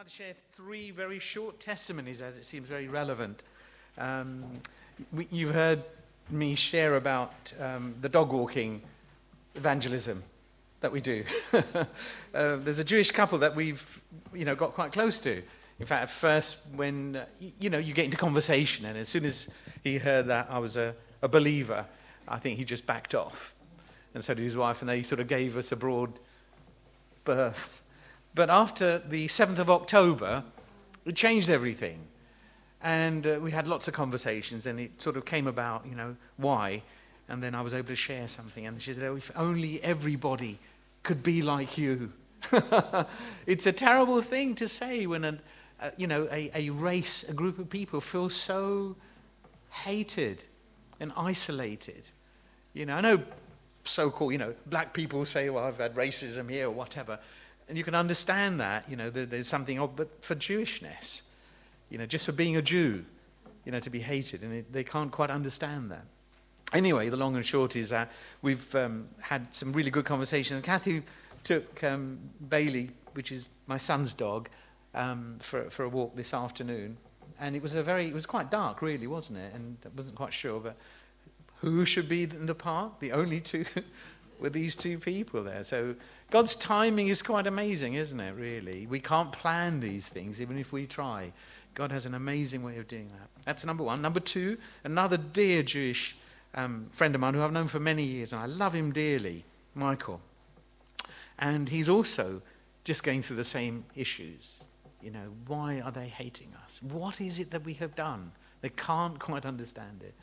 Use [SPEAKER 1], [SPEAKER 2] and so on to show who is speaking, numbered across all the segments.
[SPEAKER 1] like to share three very short testimonies as it seems very relevant. Um, we, you've heard me share about um, the dog walking evangelism that we do. uh, there's a Jewish couple that we've you know, got quite close to. In fact, at first, when uh, you know you get into conversation, and as soon as he heard that I was a, a believer, I think he just backed off. And so did his wife, and they sort of gave us a broad berth but after the 7th of October, it changed everything. And uh, we had lots of conversations, and it sort of came about, you know, why. And then I was able to share something. And she said, oh, if only everybody could be like you. it's a terrible thing to say when, a, a you know, a, a race, a group of people feel so hated and isolated. You know, I know so-called, you know, black people say, well, I've had racism here or whatever. And you can understand that, you know, there's something, of, but for Jewishness, you know, just for being a Jew, you know, to be hated, and it, they can't quite understand that. Anyway, the long and short is that we've um, had some really good conversations. And Kathy took um, Bailey, which is my son's dog, um, for, for a walk this afternoon. And it was a very, it was quite dark, really, wasn't it? And I wasn't quite sure, but who should be in the park? The only two were these two people there. So God's timing is quite amazing, isn't it, really? We can't plan these things, even if we try. God has an amazing way of doing that. That's number one. Number two, another dear Jewish um, friend of mine who I've known for many years, and I love him dearly, Michael. And he's also just going through the same issues. You know, why are they hating us? What is it that we have done? They can't quite understand it.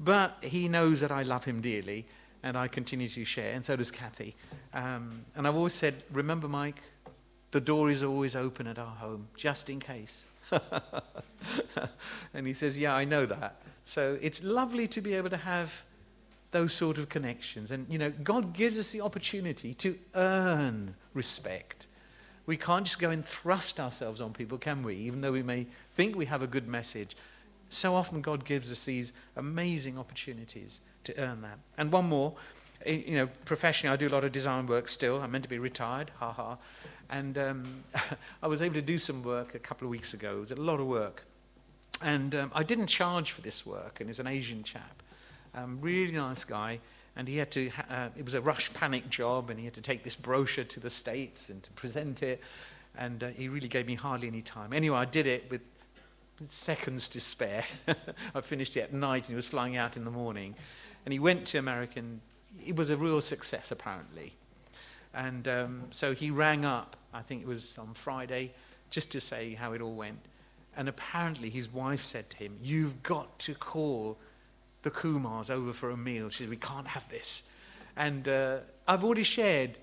[SPEAKER 1] But he knows that I love him dearly, and I continue to share, and so does Kathy. Um, and I've always said, remember, Mike, the door is always open at our home, just in case. and he says, Yeah, I know that. So it's lovely to be able to have those sort of connections. And, you know, God gives us the opportunity to earn respect. We can't just go and thrust ourselves on people, can we? Even though we may think we have a good message. So often God gives us these amazing opportunities to earn that. And one more, you know, professionally, I do a lot of design work still. I'm meant to be retired, ha ha. And um, I was able to do some work a couple of weeks ago. It was a lot of work. And um, I didn't charge for this work, and he's an Asian chap. Um, really nice guy. And he had to, uh, it was a rush panic job, and he had to take this brochure to the States and to present it. And uh, he really gave me hardly any time. Anyway, I did it with seconds to spare. I finished it at night, and he was flying out in the morning. And he went to America, and it was a real success, apparently. And um, so he rang up, I think it was on Friday, just to say how it all went. And apparently his wife said to him, You've got to call the Coomars over for a meal. She said, We can't have this. And uh, I've already shared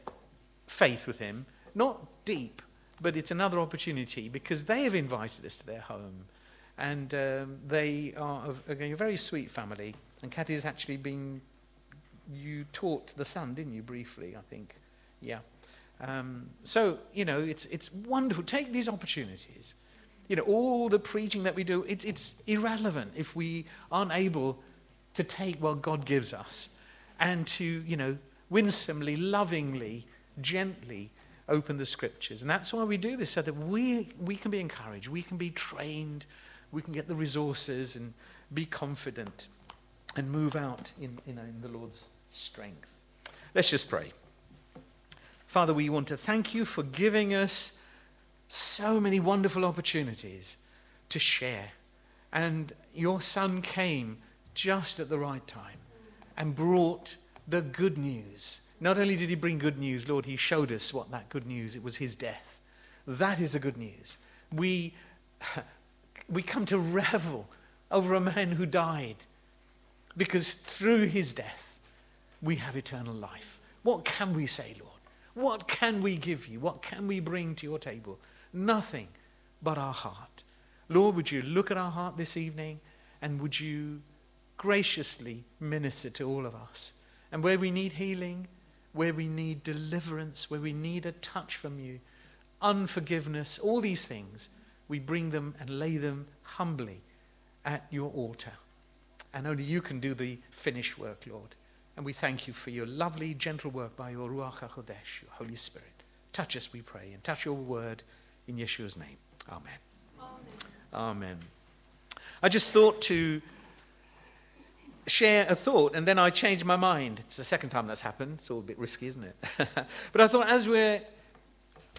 [SPEAKER 1] faith with him, not deep, but it's another opportunity because they have invited us to their home. And um, they are a, a, very sweet family. And Kathy's actually been, you taught the son, didn't you, briefly, I think? Yeah. Um, so, you know, it's, it's wonderful. Take these opportunities. You know, all the preaching that we do, it, it's irrelevant if we aren't able to take what God gives us and to, you know, winsomely, lovingly, gently open the scriptures. And that's why we do this, so that we, we can be encouraged, we can be trained, we can get the resources and be confident and move out in, in, in the Lord's strength. Let's just pray. Father, we want to thank you for giving us so many wonderful opportunities to share. And your son came just at the right time and brought the good news. Not only did he bring good news, Lord, he showed us what that good news, it was his death. That is the good news. We, we come to revel over a man who died because through his death we have eternal life. What can we say, Lord? What can we give you? What can we bring to your table? Nothing but our heart. Lord, would you look at our heart this evening and would you graciously minister to all of us? And where we need healing, where we need deliverance, where we need a touch from you, unforgiveness, all these things, we bring them and lay them humbly at your altar. And only you can do the finished work, Lord. And we thank you for your lovely, gentle work by your Ruach HaKodesh, your Holy Spirit. Touch us, we pray, and touch your word in Yeshua's name. Amen. Amen. I just thought to share a thought and then I changed my mind. It's the second time that's happened. It's all a bit risky, isn't it? but I thought as we're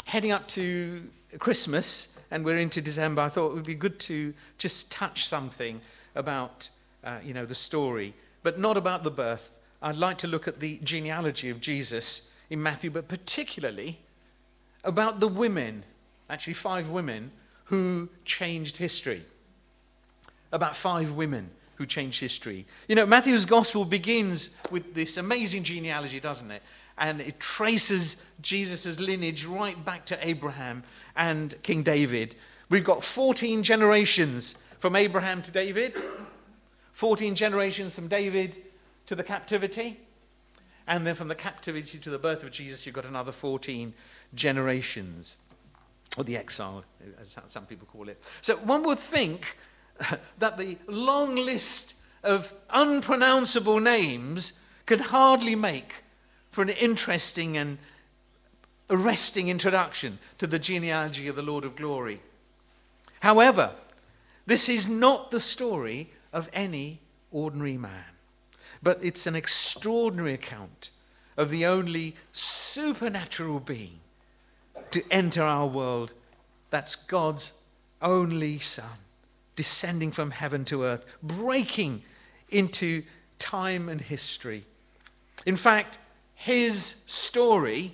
[SPEAKER 1] heading up to Christmas and we're into December, I thought it would be good to just touch something about, uh, you know, the story, but not about the birth. I'd like to look at the genealogy of Jesus in Matthew, but particularly about the women, actually five women, who changed history. About five women who changed history. You know, Matthew's gospel begins with this amazing genealogy, doesn't it? And it traces Jesus' lineage right back to Abraham and King David. We've got 14 generations from Abraham to David, 14 generations from David to the captivity, and then from the captivity to the birth of Jesus, you've got another 14 generations, or the exile, as some people call it. So one would think that the long list of unpronounceable names could hardly make for an interesting and arresting introduction to the genealogy of the Lord of Glory. However, this is not the story of any ordinary man, but it's an extraordinary account of the only supernatural being to enter our world. That's God's only Son descending from heaven to earth, breaking into time and history. In fact, his story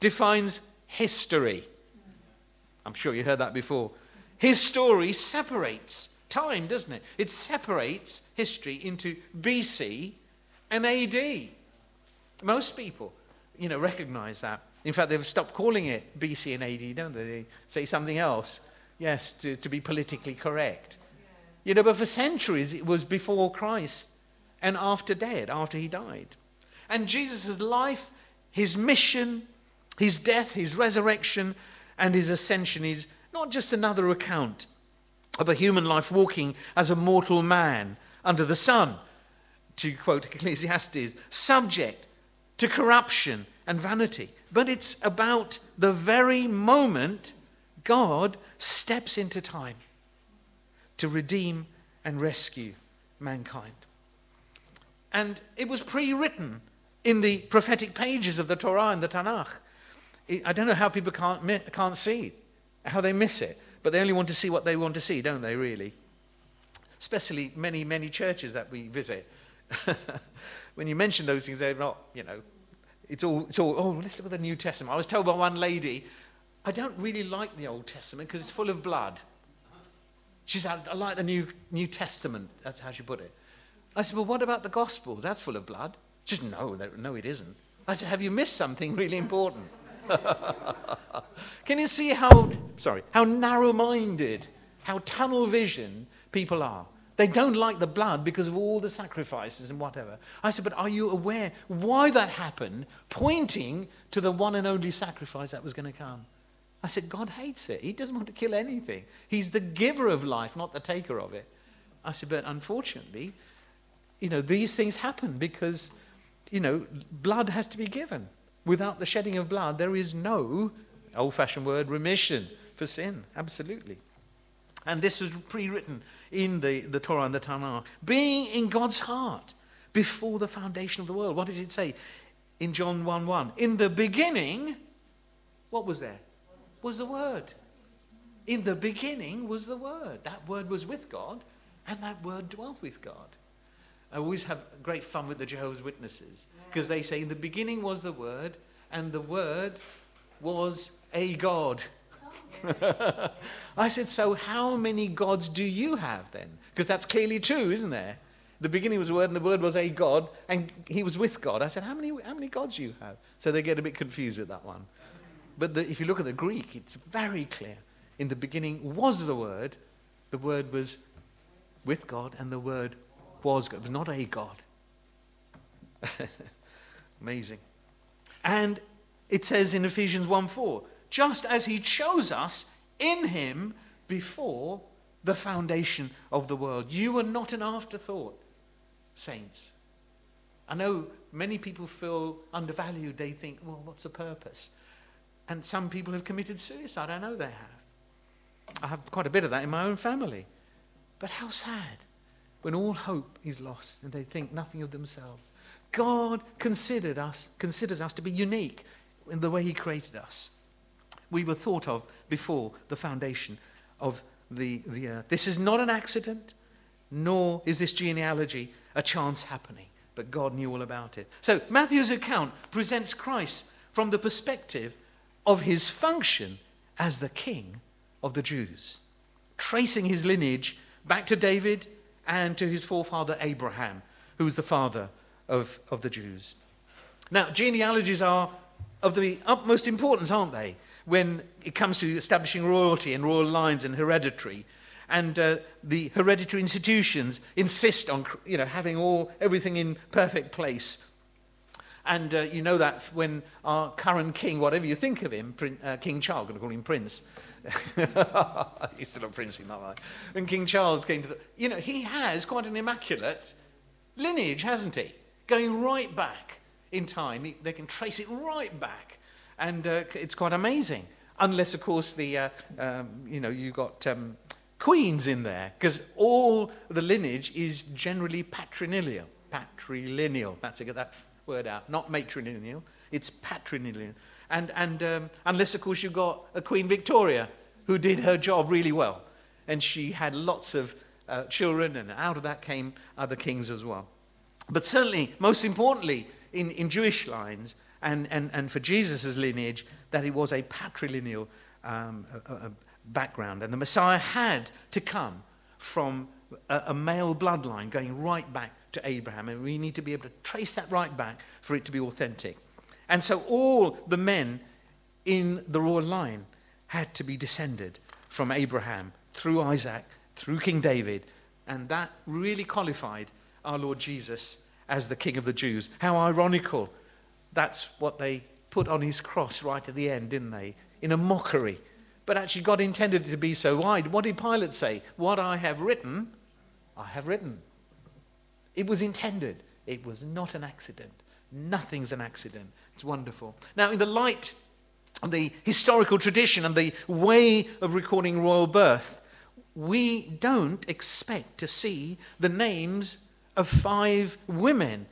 [SPEAKER 1] defines history. I'm sure you heard that before. His story separates time, doesn't it? It separates history into BC and AD. Most people, you know, recognize that. In fact, they've stopped calling it BC and AD, don't they? They say something else. Yes, to, to be politically correct. You know, but for centuries it was before Christ and after dead, after he died. And Jesus' life, his mission, his death, his resurrection, and his ascension is not just another account of a human life walking as a mortal man under the sun, to quote Ecclesiastes, subject to corruption and vanity, but it's about the very moment God steps into time to redeem and rescue mankind. And it was pre written in the prophetic pages of the Torah and the Tanakh. I don't know how people can't, can't see how they miss it, but they only want to see what they want to see, don't they, really? Especially many, many churches that we visit. when you mention those things, they're not, you know, it's all, it's all, oh, let's look at the New Testament. I was told by one lady, I don't really like the Old Testament because it's full of blood. She said, I like the New, New Testament. That's how she put it. I said, Well, what about the Gospels? That's full of blood. She said, No, no, it isn't. I said, Have you missed something really important? Can you see how, sorry, how narrow minded, how tunnel vision people are? They don't like the blood because of all the sacrifices and whatever. I said, but are you aware why that happened, pointing to the one and only sacrifice that was going to come? I said, God hates it. He doesn't want to kill anything. He's the giver of life, not the taker of it. I said, but unfortunately, you know, these things happen because, you know, blood has to be given. Without the shedding of blood, there is no, old fashioned word, remission for sin. Absolutely. And this was pre written in the, the Torah and the Tanakh, being in God's heart before the foundation of the world. What does it say in John 1 1? In the beginning, what was there? Was the Word. In the beginning was the Word. That Word was with God, and that Word dwelt with God. I always have great fun with the Jehovah's Witnesses because they say, In the beginning was the Word, and the Word was a God. I said, So how many gods do you have then? Because that's clearly true, isn't there? The beginning was a word, and the word was a God, and he was with God. I said, How many, how many gods do you have? So they get a bit confused with that one. But the, if you look at the Greek, it's very clear. In the beginning was the word, the word was with God, and the word was God. It was not a God. Amazing. And it says in Ephesians 1 4, just as he chose us in him before the foundation of the world. You were not an afterthought, saints. I know many people feel undervalued. They think, well, what's the purpose? And some people have committed suicide. I know they have. I have quite a bit of that in my own family. But how sad when all hope is lost and they think nothing of themselves. God considered us, considers us to be unique in the way He created us. We were thought of before the foundation of the, the earth. This is not an accident, nor is this genealogy a chance happening, but God knew all about it. So Matthew's account presents Christ from the perspective of his function as the king of the Jews, tracing his lineage back to David and to his forefather Abraham, who was the father of, of the Jews. Now, genealogies are of the utmost importance, aren't they, when it comes to establishing royalty and royal lines and hereditary. And uh, the hereditary institutions insist on you know, having all, everything in perfect place. And uh, you know that when our current king, whatever you think of him, Prin- uh, King Charles, I'm going to call him Prince, He's still a prince in my life. When King Charles came to the, you know, he has quite an immaculate lineage, hasn't he? Going right back in time. He, they can trace it right back. And uh, it's quite amazing. Unless, of course, the, uh, um, you know, you got um, queens in there. Because all the lineage is generally patrilineal. Patrilineal. That's to get that word out. Not matrilineal. It's patrilineal. And, and um, unless, of course, you've got a Queen Victoria who did her job really well. And she had lots of uh, children, and out of that came other kings as well. But certainly, most importantly, in, in Jewish lines and, and, and for Jesus' lineage, that it was a patrilineal um, a, a background. And the Messiah had to come from a, a male bloodline going right back to Abraham. And we need to be able to trace that right back for it to be authentic. And so all the men in the royal line had to be descended from Abraham through Isaac, through King David, and that really qualified our Lord Jesus as the King of the Jews. How ironical. That's what they put on his cross right at the end, didn't they? In a mockery. But actually, God intended it to be so wide. What did Pilate say? What I have written, I have written. It was intended, it was not an accident. Nothing's an accident. It's wonderful. Now, in the light of the historical tradition and the way of recording royal birth, we don't expect to see the names of five women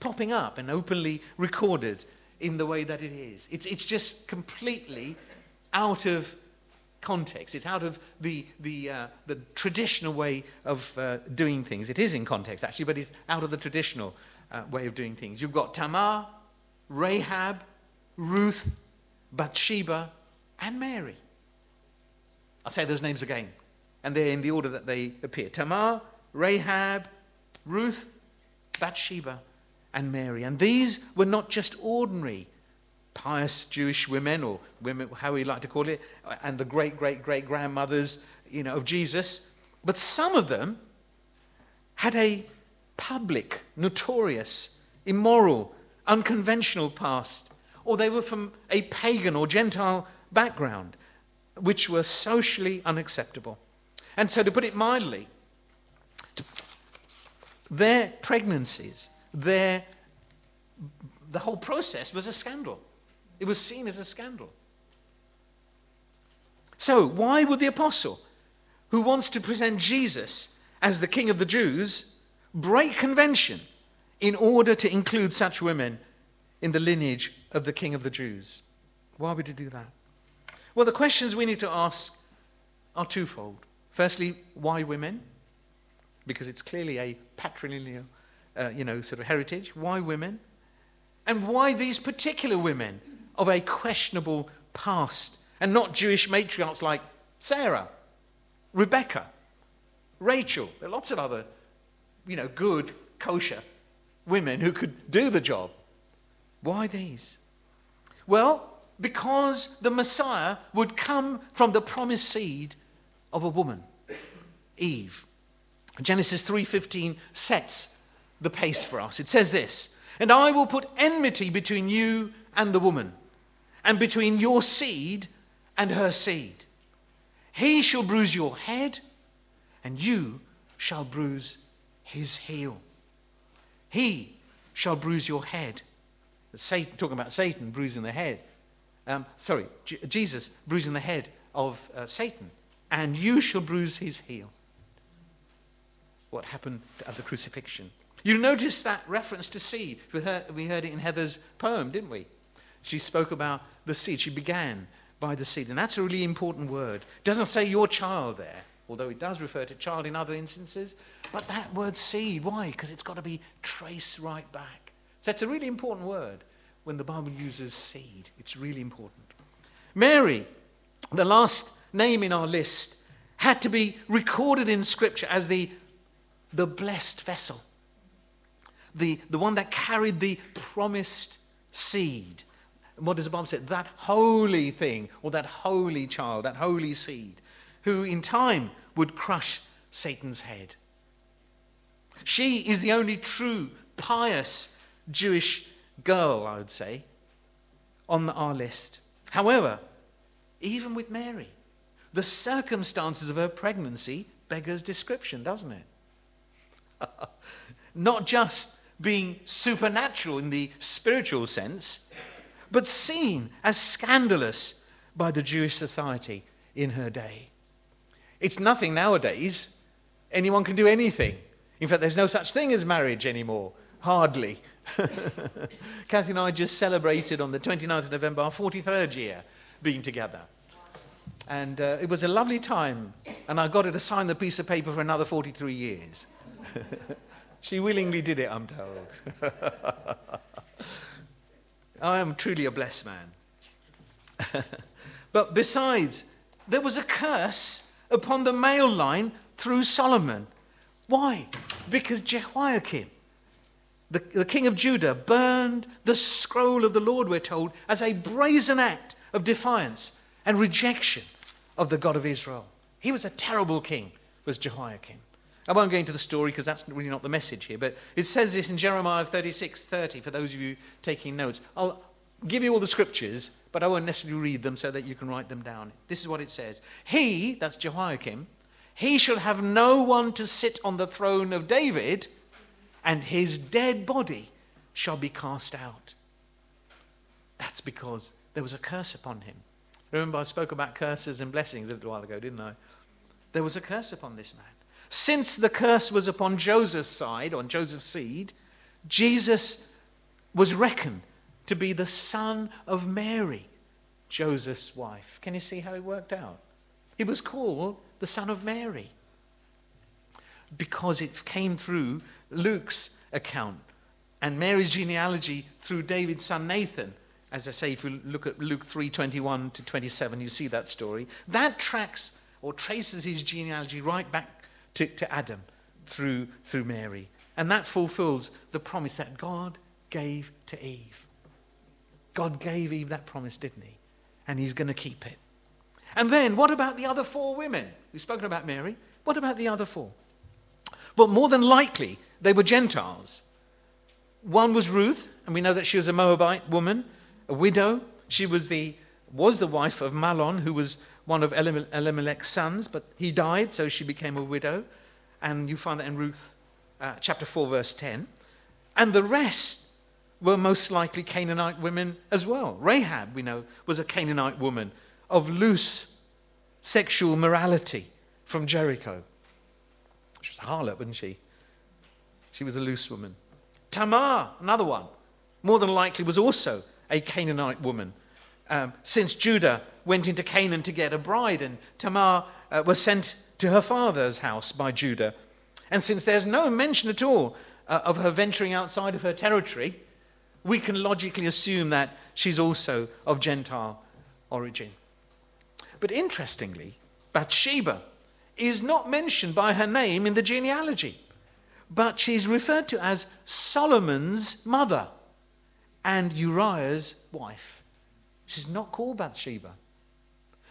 [SPEAKER 1] popping up and openly recorded in the way that it is. It's, it's just completely out of context. It's out of the, the, uh, the traditional way of uh, doing things. It is in context, actually, but it's out of the traditional uh, way of doing things. You've got Tamar, Rahab, Ruth, Bathsheba, and Mary. I'll say those names again, and they're in the order that they appear Tamar, Rahab, Ruth, Bathsheba, and Mary. And these were not just ordinary pious Jewish women, or women, how we like to call it, and the great, great, great grandmothers, you know, of Jesus, but some of them had a public, notorious, immoral, unconventional past, or they were from a pagan or Gentile background, which were socially unacceptable. And so, to put it mildly, their pregnancies, their, the whole process was a scandal. It was seen as a scandal. So, why would the apostle, who wants to present Jesus as the king of the Jews, break convention in order to include such women in the lineage of the king of the Jews. Why would he do that? Well, the questions we need to ask are twofold. Firstly, why women? Because it's clearly a patrilineal, uh, you know, sort of heritage. Why women? And why these particular women of a questionable past and not Jewish matriarchs like Sarah, Rebecca, Rachel? There are lots of other you know, good, kosher women who could do the job. Why these? Well, because the Messiah would come from the promised seed of a woman, Eve. Genesis 3:15 sets the pace for us. It says this, "And I will put enmity between you and the woman, and between your seed and her seed. He shall bruise your head, and you shall bruise his heel. He shall bruise your head. Satan, talking about Satan bruising the head. Um, sorry, J- Jesus bruising the head of uh, Satan. and you shall bruise his heel. What happened at the crucifixion? You notice that reference to seed. We heard, we heard it in Heather's poem, didn't we? She spoke about the seed. She began by the seed. And that's a really important word. It doesn't say your child there, although it does refer to child in other instances. But that word seed, why? Because it's got to be traced right back. So it's a really important word when the Bible uses seed. It's really important. Mary, the last name in our list, had to be recorded in Scripture as the, the blessed vessel, the, the one that carried the promised seed. What does the Bible say? That holy thing, or that holy child, that holy seed, who in time would crush Satan's head. She is the only true, pious Jewish girl, I would say, on our list. However, even with Mary, the circumstances of her pregnancy beggars description, doesn't it? Not just being supernatural in the spiritual sense, but seen as scandalous by the Jewish society in her day. It's nothing nowadays. Anyone can do anything. In fact, there's no such thing as marriage anymore. Hardly. Kathy and I just celebrated on the 29th of November our 43rd year being together. And uh, it was a lovely time. And I got her to sign the piece of paper for another 43 years. she willingly did it, I'm told. I am truly a blessed man. but besides, there was a curse upon the male line through Solomon. Why? Because Jehoiakim, the, the king of Judah, burned the scroll of the Lord, we're told, as a brazen act of defiance and rejection of the God of Israel. He was a terrible king, was Jehoiakim. I won't go into the story because that's really not the message here, but it says this in Jeremiah 36 30 for those of you taking notes. I'll give you all the scriptures, but I won't necessarily read them so that you can write them down. This is what it says He, that's Jehoiakim, he shall have no one to sit on the throne of David, and his dead body shall be cast out. That's because there was a curse upon him. Remember, I spoke about curses and blessings a little while ago, didn't I? There was a curse upon this man. Since the curse was upon Joseph's side, on Joseph's seed, Jesus was reckoned to be the son of Mary, Joseph's wife. Can you see how it worked out? He was called the son of Mary because it came through Luke's account and Mary's genealogy through David's son Nathan. As I say, if you look at Luke 3:21 to 27, you see that story. That tracks or traces his genealogy right back to, to Adam through, through Mary. And that fulfills the promise that God gave to Eve. God gave Eve that promise, didn't he? And he's going to keep it. And then, what about the other four women? We've spoken about Mary. What about the other four? Well, more than likely, they were Gentiles. One was Ruth, and we know that she was a Moabite woman, a widow. She was the, was the wife of Mahlon, who was one of Elimelech's sons, but he died, so she became a widow. And you find that in Ruth uh, chapter 4, verse 10. And the rest were most likely Canaanite women as well. Rahab, we know, was a Canaanite woman of loose sexual morality from Jericho. She was a harlot, wasn't she? She was a loose woman. Tamar, another one, more than likely was also a Canaanite woman um, since Judah went into Canaan to get a bride, and Tamar uh, was sent to her father's house by Judah. And since there's no mention at all uh, of her venturing outside of her territory, we can logically assume that she's also of Gentile origin. But interestingly, Bathsheba is not mentioned by her name in the genealogy, but she's referred to as Solomon's mother and Uriah's wife. She's not called Bathsheba.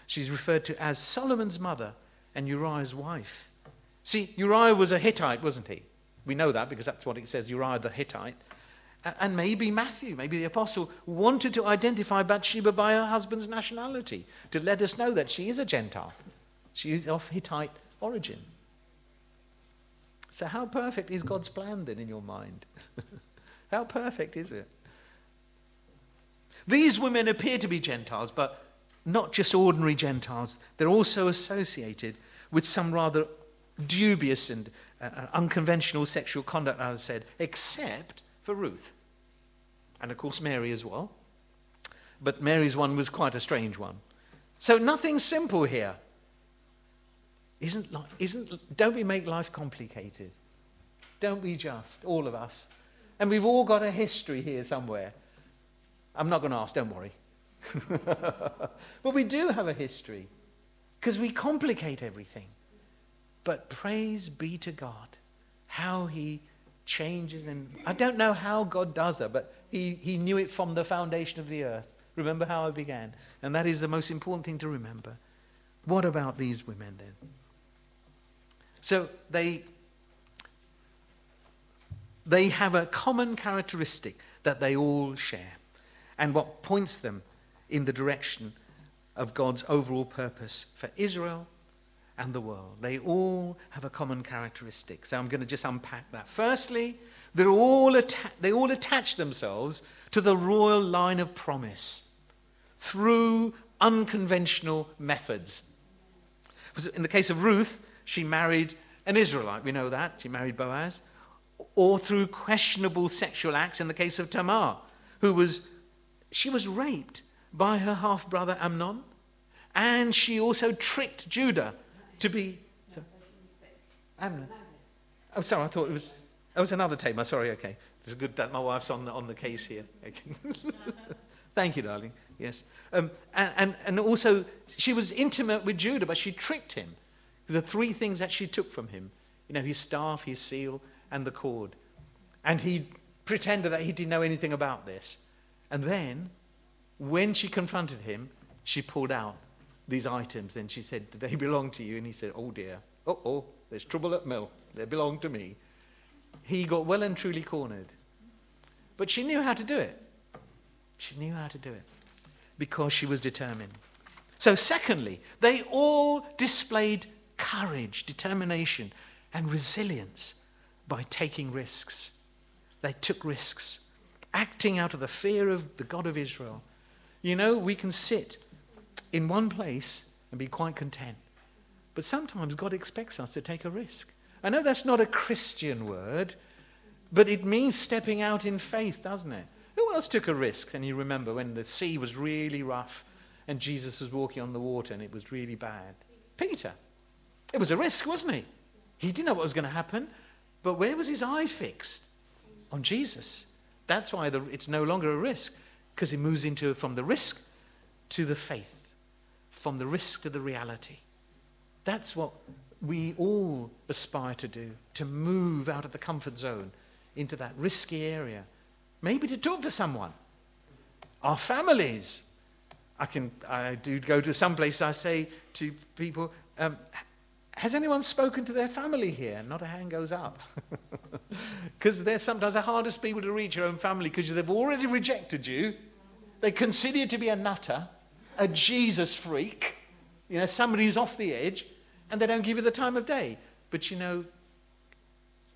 [SPEAKER 1] She's referred to as Solomon's mother and Uriah's wife. See, Uriah was a Hittite, wasn't he? We know that because that's what it says Uriah the Hittite. And maybe Matthew, maybe the apostle, wanted to identify Bathsheba by her husband's nationality to let us know that she is a Gentile. She is of Hittite origin. So, how perfect is God's plan then in your mind? how perfect is it? These women appear to be Gentiles, but not just ordinary Gentiles, they're also associated with some rather dubious and uh, unconventional sexual conduct, as I said, except for Ruth. And of course, Mary as well. But Mary's one was quite a strange one. So nothing simple here. Isn't, isn't, don't we make life complicated? Don't we just, all of us? And we've all got a history here somewhere. I'm not going to ask, don't worry. but we do have a history because we complicate everything. But praise be to God, how He changes. And I don't know how God does it, but he, he knew it from the foundation of the earth. Remember how I began? And that is the most important thing to remember. What about these women then? So they, they have a common characteristic that they all share, and what points them in the direction of God's overall purpose for Israel and the world. They all have a common characteristic. So I'm going to just unpack that. Firstly, they're all atta- they all attach themselves to the royal line of promise through unconventional methods. In the case of Ruth, she married an Israelite, we know that. She married Boaz. Or through questionable sexual acts in the case of Tamar, who was, she was raped by her half brother Amnon. And she also tricked Judah to be. Oh, sorry, I thought it was. Oh, it was another Tamar. Sorry, okay. It's a good that my wife's on the, on the case here. Thank you, darling. Yes. Um, and, and, and also, she was intimate with Judah, but she tricked him. The three things that she took from him you know, his staff, his seal, and the cord. And he pretended that he didn't know anything about this. And then, when she confronted him, she pulled out these items and she said, Do they belong to you? And he said, Oh dear. Oh, oh, there's trouble at mill. They belong to me. He got well and truly cornered. But she knew how to do it. She knew how to do it because she was determined. So, secondly, they all displayed courage, determination, and resilience by taking risks. They took risks, acting out of the fear of the God of Israel. You know, we can sit in one place and be quite content. But sometimes God expects us to take a risk. I know that's not a Christian word, but it means stepping out in faith, doesn't it? Who else took a risk? And you remember when the sea was really rough and Jesus was walking on the water and it was really bad? Peter. It was a risk, wasn't he? He didn't know what was going to happen, but where was his eye fixed? On Jesus. That's why the, it's no longer a risk, because he moves into from the risk to the faith from the risk to the reality. That's what we all aspire to do to move out of the comfort zone into that risky area. Maybe to talk to someone. Our families. I, can, I do go to some place, I say to people, um, has anyone spoken to their family here? Not a hand goes up. Because they're sometimes the hardest people to reach your own family because they've already rejected you. They consider you to be a nutter a Jesus freak, you know, somebody who's off the edge, and they don't give you the time of day. But you know,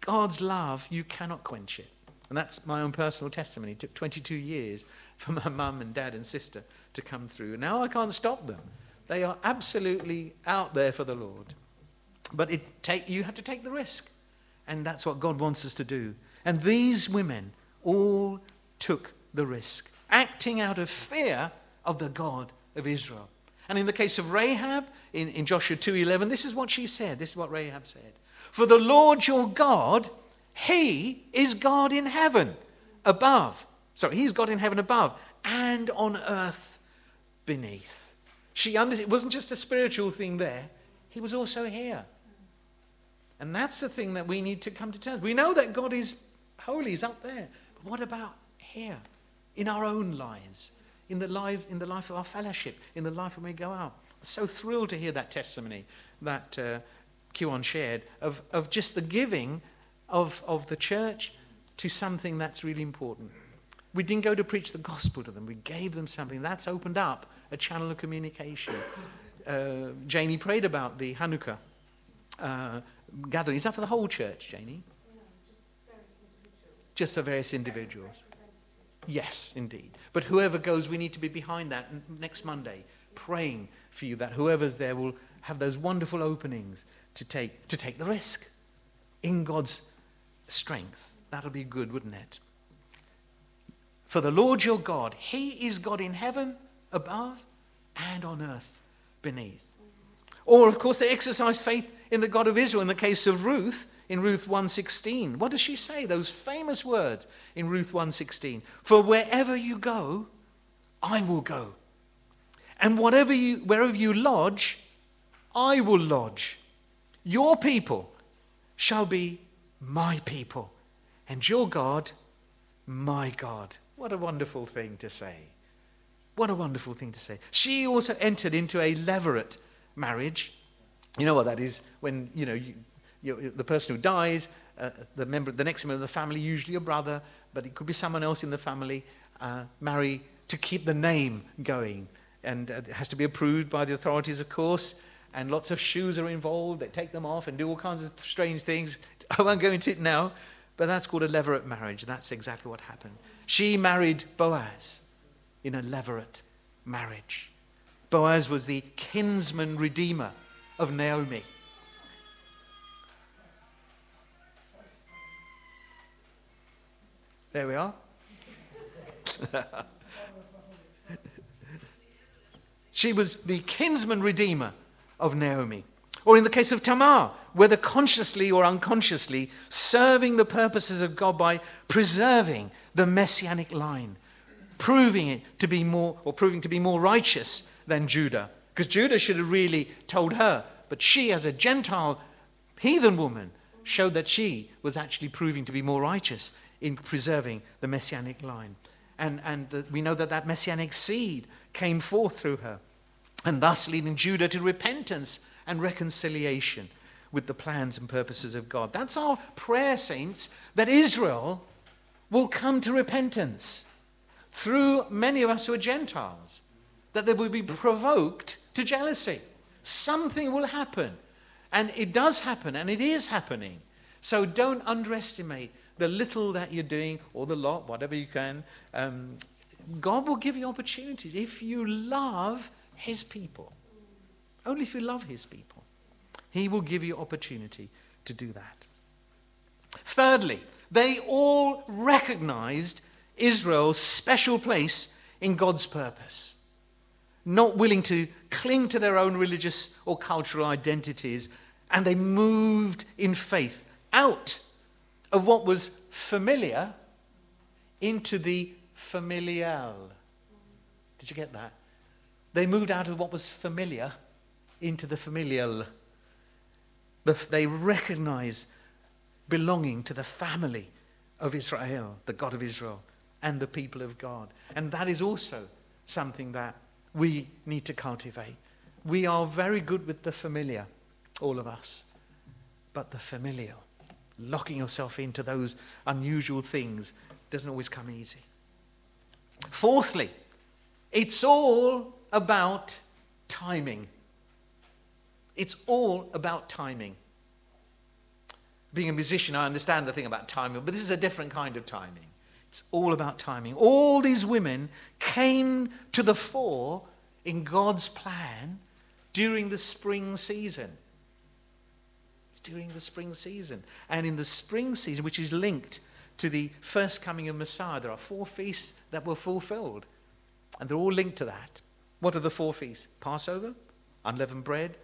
[SPEAKER 1] God's love, you cannot quench it. And that's my own personal testimony. It took 22 years for my mum and dad and sister to come through. Now I can't stop them. They are absolutely out there for the Lord. But it take, you have to take the risk. And that's what God wants us to do. And these women all took the risk, acting out of fear of the God of Israel. And in the case of Rahab, in, in Joshua 2.11, this is what she said. This is what Rahab said. For the Lord your God, he is God in heaven above. Sorry, he's God in heaven above and on earth beneath. She understood, it wasn't just a spiritual thing there, he was also here. And that's the thing that we need to come to terms. We know that God is holy, he's up there. But what about here, in our own lives? In the, life, in the life of our fellowship, in the life when we go out. I'm so thrilled to hear that testimony that uh, Kiwan shared of, of just the giving of, of the church to something that's really important. We didn't go to preach the gospel to them, we gave them something. That's opened up a channel of communication. Uh, Janie prayed about the Hanukkah uh, gathering. Is that for the whole church, Janie? just for various individuals. Yes, indeed. But whoever goes, we need to be behind that next Monday. praying for you that whoever's there will have those wonderful openings to take, to take the risk in God's strength. That'll be good, wouldn't it? For the Lord your God, He is God in heaven above and on earth beneath. Or, of course, they exercise faith in the God of Israel in the case of Ruth in Ruth 1:16. What does she say? Those famous words in Ruth 1:16. For wherever you go, I will go. And whatever you wherever you lodge, I will lodge. Your people shall be my people, and your God my God. What a wonderful thing to say. What a wonderful thing to say. She also entered into a levirate marriage. You know what that is? When, you know, you, you, the person who dies, uh, the, member, the next member of the family, usually a brother, but it could be someone else in the family, uh, marry to keep the name going. And uh, it has to be approved by the authorities, of course. And lots of shoes are involved. They take them off and do all kinds of strange things. I won't go into it now, but that's called a levirate marriage. That's exactly what happened. She married Boaz in a levirate marriage. Boaz was the kinsman redeemer of Naomi. There we are. she was the kinsman redeemer of Naomi. Or in the case of Tamar, whether consciously or unconsciously, serving the purposes of God by preserving the messianic line, proving it to be more, or proving to be more righteous than Judah. Because Judah should have really told her, but she, as a Gentile heathen woman, showed that she was actually proving to be more righteous in preserving the messianic line. And, and the, we know that that messianic seed came forth through her, and thus leading Judah to repentance and reconciliation with the plans and purposes of God. That's our prayer, saints, that Israel will come to repentance through many of us who are Gentiles, that they will be provoked to jealousy. Something will happen. And it does happen, and it is happening. So don't underestimate the little that you're doing, or the lot, whatever you can, um, God will give you opportunities if you love His people. Only if you love His people. He will give you opportunity to do that. Thirdly, they all recognized Israel's special place in God's purpose, not willing to cling to their own religious or cultural identities, and they moved in faith out of what was familiar into the familial. Did you get that? They moved out of what was familiar into the familial. They recognize belonging to the family of Israel, the God of Israel, and the people of God. And that is also something that we need to cultivate. We are very good with the familiar, all of us, but the familial locking yourself into those unusual things doesn't always come easy. Fourthly, it's all about timing. It's all about timing. Being a musician, I understand the thing about timing, but this is a different kind of timing. It's all about timing. All these women came to the fore in God's plan during the spring season during the spring season. And in the spring season, which is linked to the first coming of Messiah, there are four feasts that were fulfilled. And they're all linked to that. What are the four feasts? Passover, unleavened bread,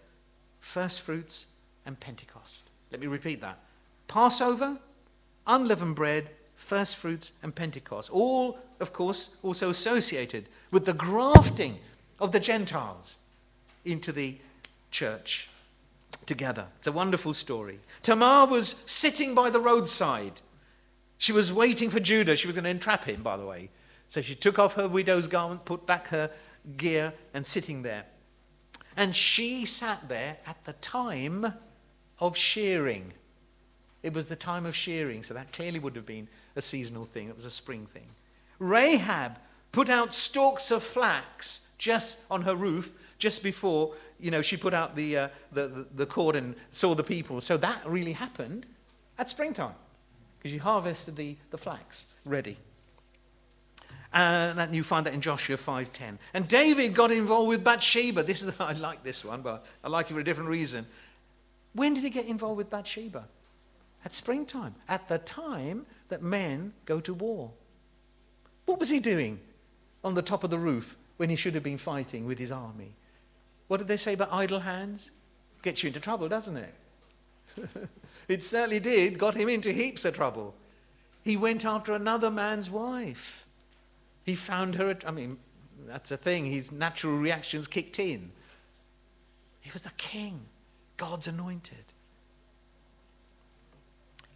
[SPEAKER 1] first fruits, and Pentecost. Let me repeat that. Passover, unleavened bread, first fruits, and Pentecost. All, of course, also associated with the grafting of the Gentiles into the church together. It's a wonderful story. Tamar was sitting by the roadside. She was waiting for Judah. She was going to entrap him, by the way. So she took off her widow's garment, put back her gear, and sitting there. And she sat there at the time of shearing. It was the time of shearing, so that clearly would have been a seasonal thing. It was a spring thing. Rahab put out stalks of flax just on her roof just before you know, she put out the, uh, the, the, cord and saw the people. So that really happened at springtime because you harvested the, the flax ready. Uh, and you find that in Joshua 5.10. And David got involved with Bathsheba. This is, I like this one, but I like it for a different reason. When did he get involved with Bathsheba? At springtime, at the time that men go to war. What was he doing on the top of the roof when he should have been fighting with his army? What did they say about idle hands? Gets you into trouble, doesn't it? it certainly did, got him into heaps of trouble. He went after another man's wife. He found her, I mean, that's a thing, his natural reactions kicked in. He was the king, God's anointed.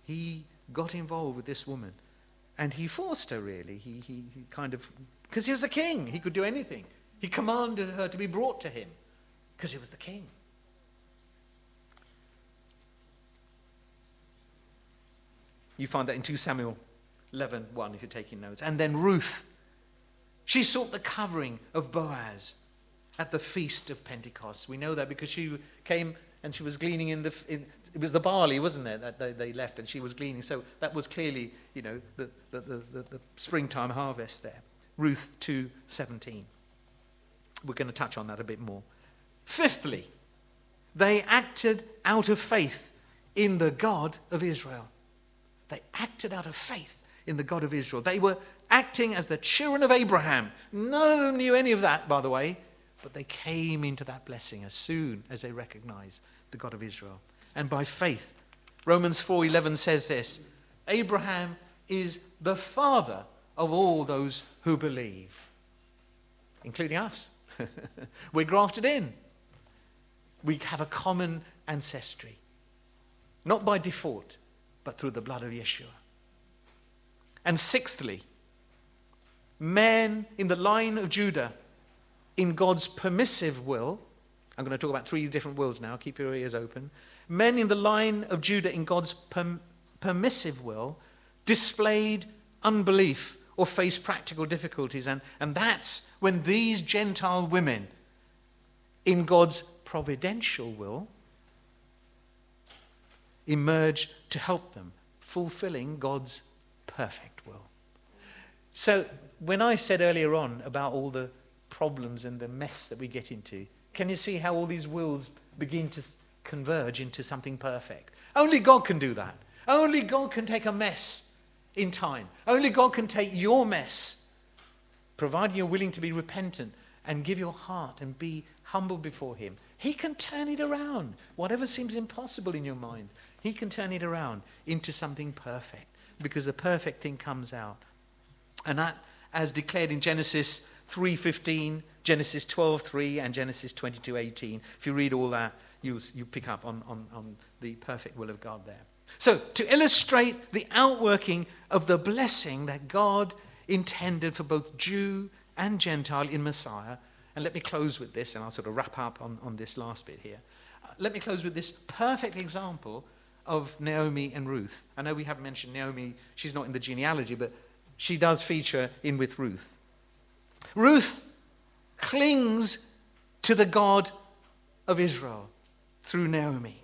[SPEAKER 1] He got involved with this woman and he forced her, really. He, he, he kind of, because he was a king, he could do anything. He commanded her to be brought to him because he was the king. You find that in 2 Samuel 11 1, if you're taking notes. And then Ruth. She sought the covering of Boaz at the feast of Pentecost. We know that because she came and she was gleaning in the. In, it was the barley, wasn't it, that they, they, left, and she was gleaning. So that was clearly, you know, the, the, the, the springtime harvest there. Ruth 2:17. We're going to touch on that a bit more. Fifthly, they acted out of faith in the God of Israel. They acted out of faith in the God of Israel. They were acting as the children of Abraham. None of them knew any of that, by the way, but they came into that blessing as soon as they recognized the God of Israel. And by faith, Romans 4:11 says this, Abraham is the father of all those who believe, including us. We're grafted in. We have a common ancestry, not by default but through the blood of Yeshua. And sixthly, men in the line of Judah, in God's permissive will, I'm going to talk about three different wills now, keep your ears open. Men in the line of Judah, in God's perm- permissive will, displayed unbelief or faced practical difficulties. And, and that's when these Gentile women, in God's providential will, emerge to help them, fulfilling God's perfect will. So, when I said earlier on about all the problems and the mess that we get into, can you see how all these wills begin to converge into something perfect? Only God can do that. Only God can take a mess in time. Only God can take your mess, providing you're willing to be repentant and give your heart and be humble before Him. He can turn it around. Whatever seems impossible in your mind, he can turn it around into something perfect because the perfect thing comes out. And that, as declared in Genesis 3.15, Genesis 12.3, and Genesis 22.18, if you read all that, you you pick up on, on, on the perfect will of God there. So, to illustrate the outworking of the blessing that God intended for both Jew and Gentile in Messiah, and let me close with this, and I'll sort of wrap up on, on this last bit here. Uh, let me close with this perfect example of Naomi and Ruth. I know we haven't mentioned Naomi, she's not in the genealogy, but she does feature in with Ruth. Ruth clings to the God of Israel through Naomi.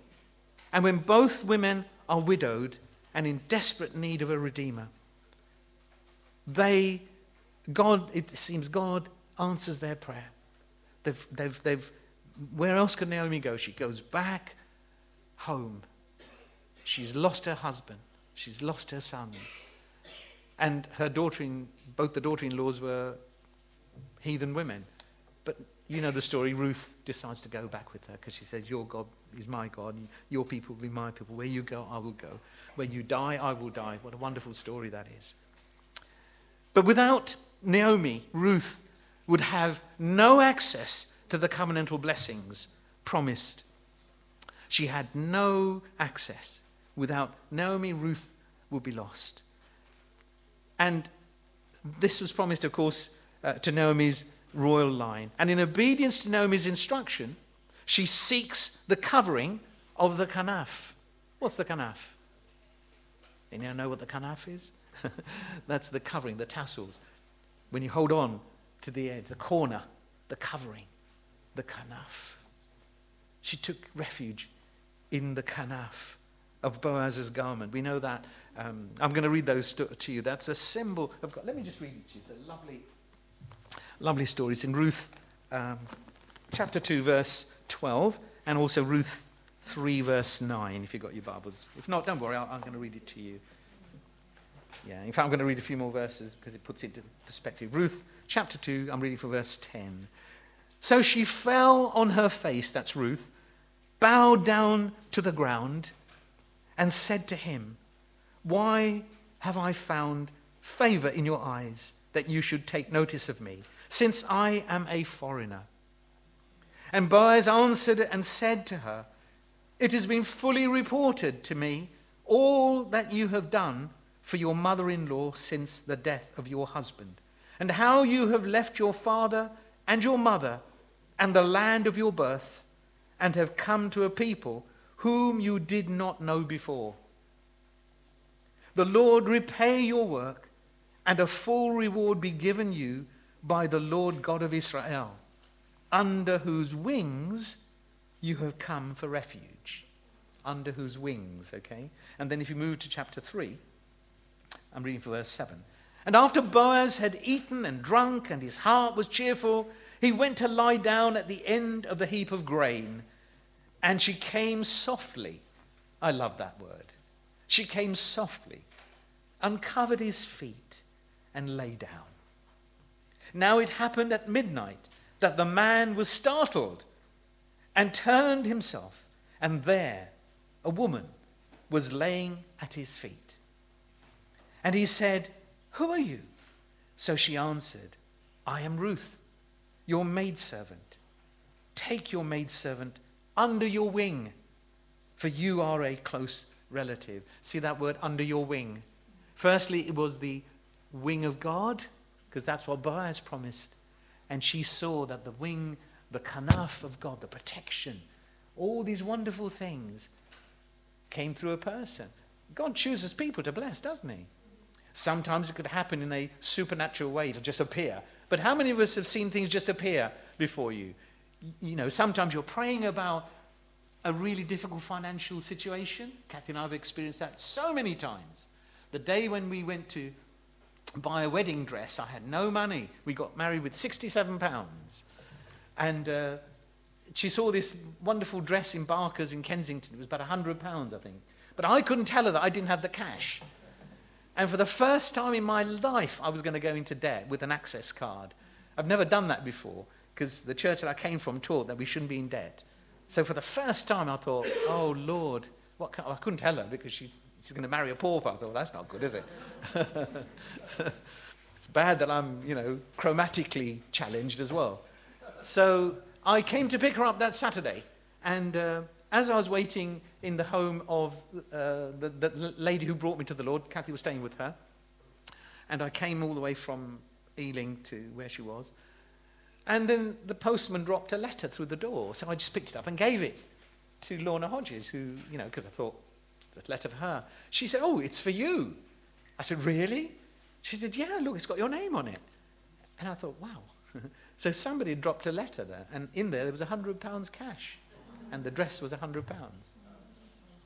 [SPEAKER 1] And when both women are widowed and in desperate need of a redeemer, they, God, it seems God answers their prayer. They've, they've, they've, where else can Naomi go? She goes back home She's lost her husband. She's lost her sons. And her daughter in, both the daughter in laws were heathen women. But you know the story. Ruth decides to go back with her because she says, Your God is my God. Your people will be my people. Where you go, I will go. Where you die, I will die. What a wonderful story that is. But without Naomi, Ruth would have no access to the covenantal blessings promised. She had no access. Without Naomi, Ruth would be lost. And this was promised, of course, uh, to Naomi's royal line. And in obedience to Naomi's instruction, she seeks the covering of the kanaf. What's the kanaf? Anyone know what the kanaf is? That's the covering, the tassels. When you hold on to the edge, the corner, the covering, the kanaf. She took refuge in the kanaf of Boaz's garment. We know that. Um, I'm going to read those to you. That's a symbol of God. Let me just read it to you. It's a lovely, lovely story. It's in Ruth um, chapter 2, verse 12, and also Ruth 3, verse 9, if you've got your Bibles. If not, don't worry, i am going to read it to you. Yeah, in fact, I'm going to read a few more verses because it puts it into perspective. Ruth chapter 2, I'm reading from verse 10. So she fell on her face, that's Ruth, bowed down to the ground, and said to him, Why have I found favor in your eyes that you should take notice of me, since I am a foreigner? And Boaz answered and said to her, It has been fully reported to me all that you have done for your mother in law since the death of your husband, and how you have left your father and your mother and the land of your birth, and have come to a people whom you did not know before. The Lord repay your work, and a full reward be given you by the Lord God of Israel, under whose wings you have come for refuge. Under whose wings, okay? And then if you move to chapter 3, I'm reading for verse 7. And after Boaz had eaten and drunk, and his heart was cheerful, he went to lie down at the end of the heap of grain, and she came softly. I love that word. She came softly, uncovered his feet, and lay down. Now it happened at midnight that the man was startled and turned himself, and there a woman was laying at his feet. And he said, Who are you? So she answered, I am Ruth your maidservant. Take your maidservant under your wing, for you are a close relative. See that word, under your wing? Firstly, it was the wing of God, because that's what Boaz promised. And she saw that the wing, the kanaf of God, the protection, all these wonderful things came through a person. God chooses people to bless, doesn't he? Sometimes it could happen in a supernatural way to just appear. But how many of us have seen things just appear before you? You know, sometimes you're praying about a really difficult financial situation. Kathy and I have experienced that so many times. The day when we went to buy a wedding dress, I had no money. We got married with 67 pounds. And uh, she saw this wonderful dress in Barker's in Kensington. It was about 100 pounds, I think. But I couldn't tell her that I didn't have the cash. And for the first time in my life, I was going to go into debt with an access card. I've never done that before because the church that I came from taught that we shouldn't be in debt. So for the first time, I thought, oh, Lord, what can, I couldn't tell her because she, she's going to marry a pauper. I thought, well, that's not good, is it? it's bad that I'm, you know, chromatically challenged as well. So I came to pick her up that Saturday. And uh, as I was waiting in the home of uh, the, the lady who brought me to the Lord, Kathy was staying with her, and I came all the way from Ealing to where she was. And then the postman dropped a letter through the door, so I just picked it up and gave it to Lorna Hodges, who, you know, because I thought it's a letter for her. She said, Oh, it's for you. I said, Really? She said, Yeah, look, it's got your name on it. And I thought, Wow. so somebody dropped a letter there, and in there there was a hundred pounds cash and the dress was a hundred pounds.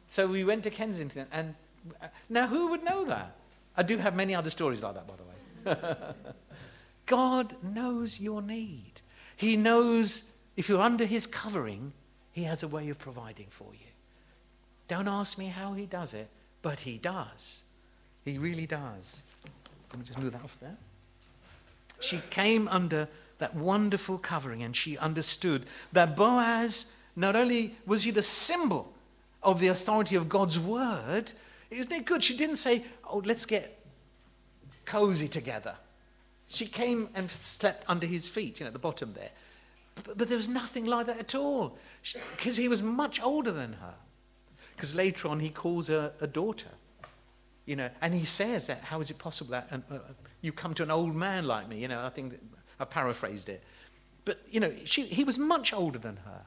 [SPEAKER 1] So we went to Kensington, and uh, now who would know that? I do have many other stories like that, by the way. God knows your need. He knows if you're under His covering, He has a way of providing for you. Don't ask me how He does it, but He does. He really does. Let me just move that off there. She came under that wonderful covering and she understood that Boaz not only was he the symbol of the authority of God's word, isn't it good? She didn't say, oh, let's get cozy together. She came and slept under his feet, you know, at the bottom there. But, but there was nothing like that at all, because he was much older than her. Because later on, he calls her a daughter. You know, and he says that, how is it possible that uh, you come to an old man like me? You know, I think I paraphrased it. But, you know, she, he was much older than her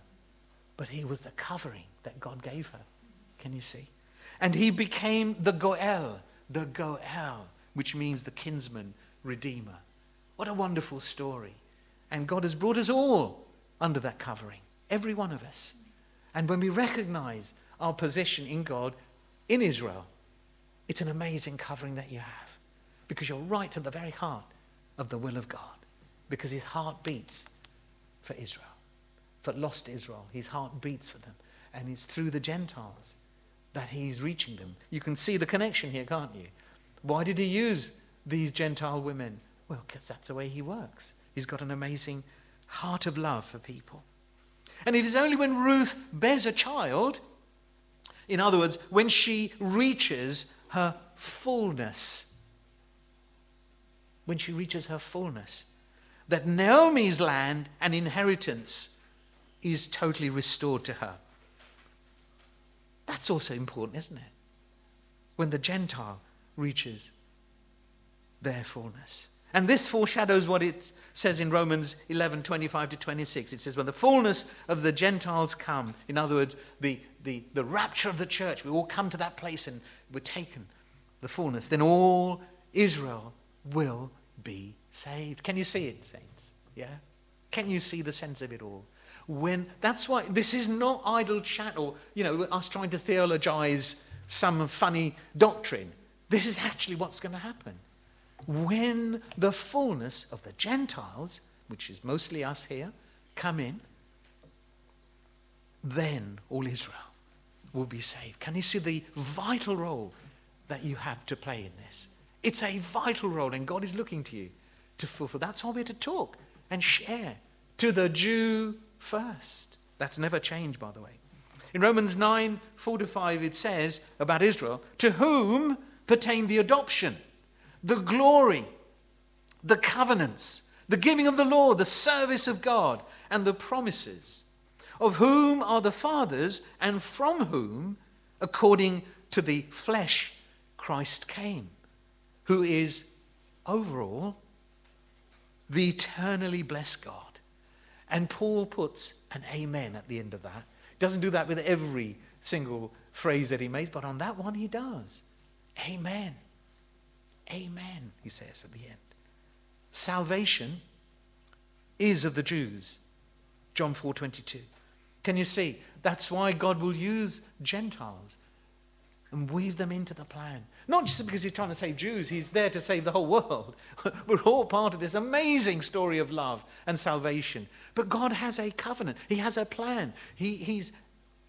[SPEAKER 1] but he was the covering that God gave her. Can you see? And he became the Goel, the Goel, which means the kinsman redeemer. What a wonderful story. And God has brought us all under that covering, every one of us. And when we recognize our position in God, in Israel, it's an amazing covering that you have because you're right to the very heart of the will of God because his heart beats for Israel, for lost Israel. His heart beats for them. And it's through the Gentiles that he's reaching them. You can see the connection here, can't you? Why did he use these Gentile women? Well, because that's the way he works. He's got an amazing heart of love for people. And it is only when Ruth bears a child, in other words, when she reaches her fullness, when she reaches her fullness, that Naomi's land and inheritance is totally restored to her. That's also important, isn't it? When the Gentile reaches their fullness. And this foreshadows what it says in Romans 11 25 to 26. It says, When the fullness of the Gentiles come, in other words, the, the, the rapture of the church, we all come to that place and we're taken, the fullness, then all Israel will be saved. Can you see it, saints? Yeah? Can you see the sense of it all? When that's why this is not idle chat or you know us trying to theologize some funny doctrine. This is actually what's going to happen when the fullness of the Gentiles, which is mostly us here, come in, then all Israel will be saved. Can you see the vital role that you have to play in this? It's a vital role, and God is looking to you to fulfill. That's why we're to talk and share to the Jew first. That's never changed, by the way. In Romans 9 4 to 5, it says about Israel, to whom pertain the adoption the glory, the covenants, the giving of the law, the service of God, and the promises, of whom are the fathers, and from whom, according to the flesh, Christ came, who is over all the eternally blessed God. And Paul puts an amen at the end of that. Doesn't do that with every single phrase that he makes, but on that one he does. Amen. Amen, he says at the end. Salvation is of the Jews. John 4:22. Can you see? That's why God will use Gentiles and weave them into the plan. Not just because he's trying to save Jews, he's there to save the whole world. We're all part of this amazing story of love and salvation. But God has a covenant, He has a plan. He, he's,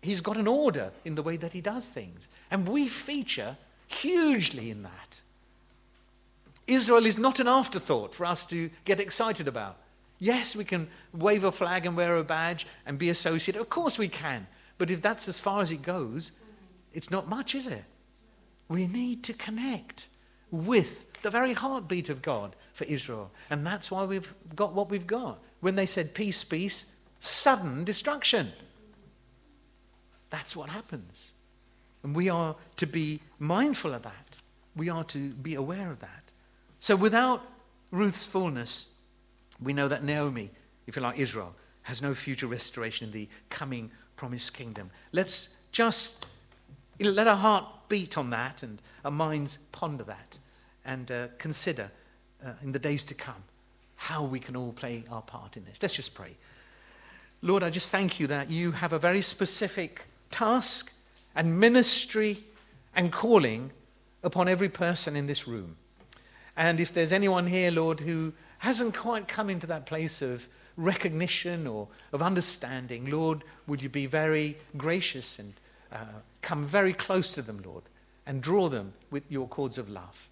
[SPEAKER 1] he's got an order in the way that He does things. And we feature hugely in that. Israel is not an afterthought for us to get excited about. Yes, we can wave a flag and wear a badge and be associated. Of course we can. But if that's as far as it goes, it's not much, is it? We need to connect with the very heartbeat of God for Israel. And that's why we've got what we've got. When they said peace, peace, sudden destruction. That's what happens. And we are to be mindful of that. We are to be aware of that. So without Ruth's fullness, we know that Naomi, if you like, Israel, has no future restoration in the coming promised kingdom. Let's just let our heart beat on that and our minds ponder that and uh, consider uh, in the days to come how we can all play our part in this. Let's just pray. Lord, I just thank you that you have a very specific task and ministry and calling upon every person in this room. And if there's anyone here, Lord, who hasn't quite come into that place of recognition or of understanding, Lord, would you be very gracious and uh, come very close to them, Lord, and draw them with your cords of love.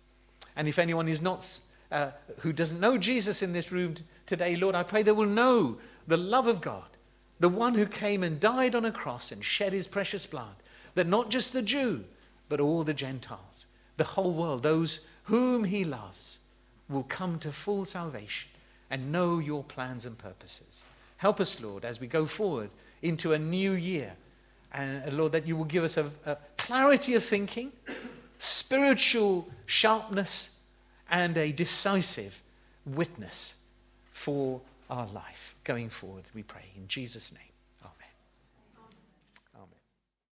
[SPEAKER 1] And if anyone is not, uh, who doesn't know Jesus in this room t- today, Lord, I pray they will know the love of God, the one who came and died on a cross and shed his precious blood, that not just the Jew, but all the Gentiles, the whole world, those whom he loves, will come to full salvation and know your plans and purposes. Help us, Lord, as we go forward into a new year. And uh, Lord, that you will give us a, a clarity of thinking, spiritual sharpness, and a decisive witness for our life going forward, we pray in Jesus' name.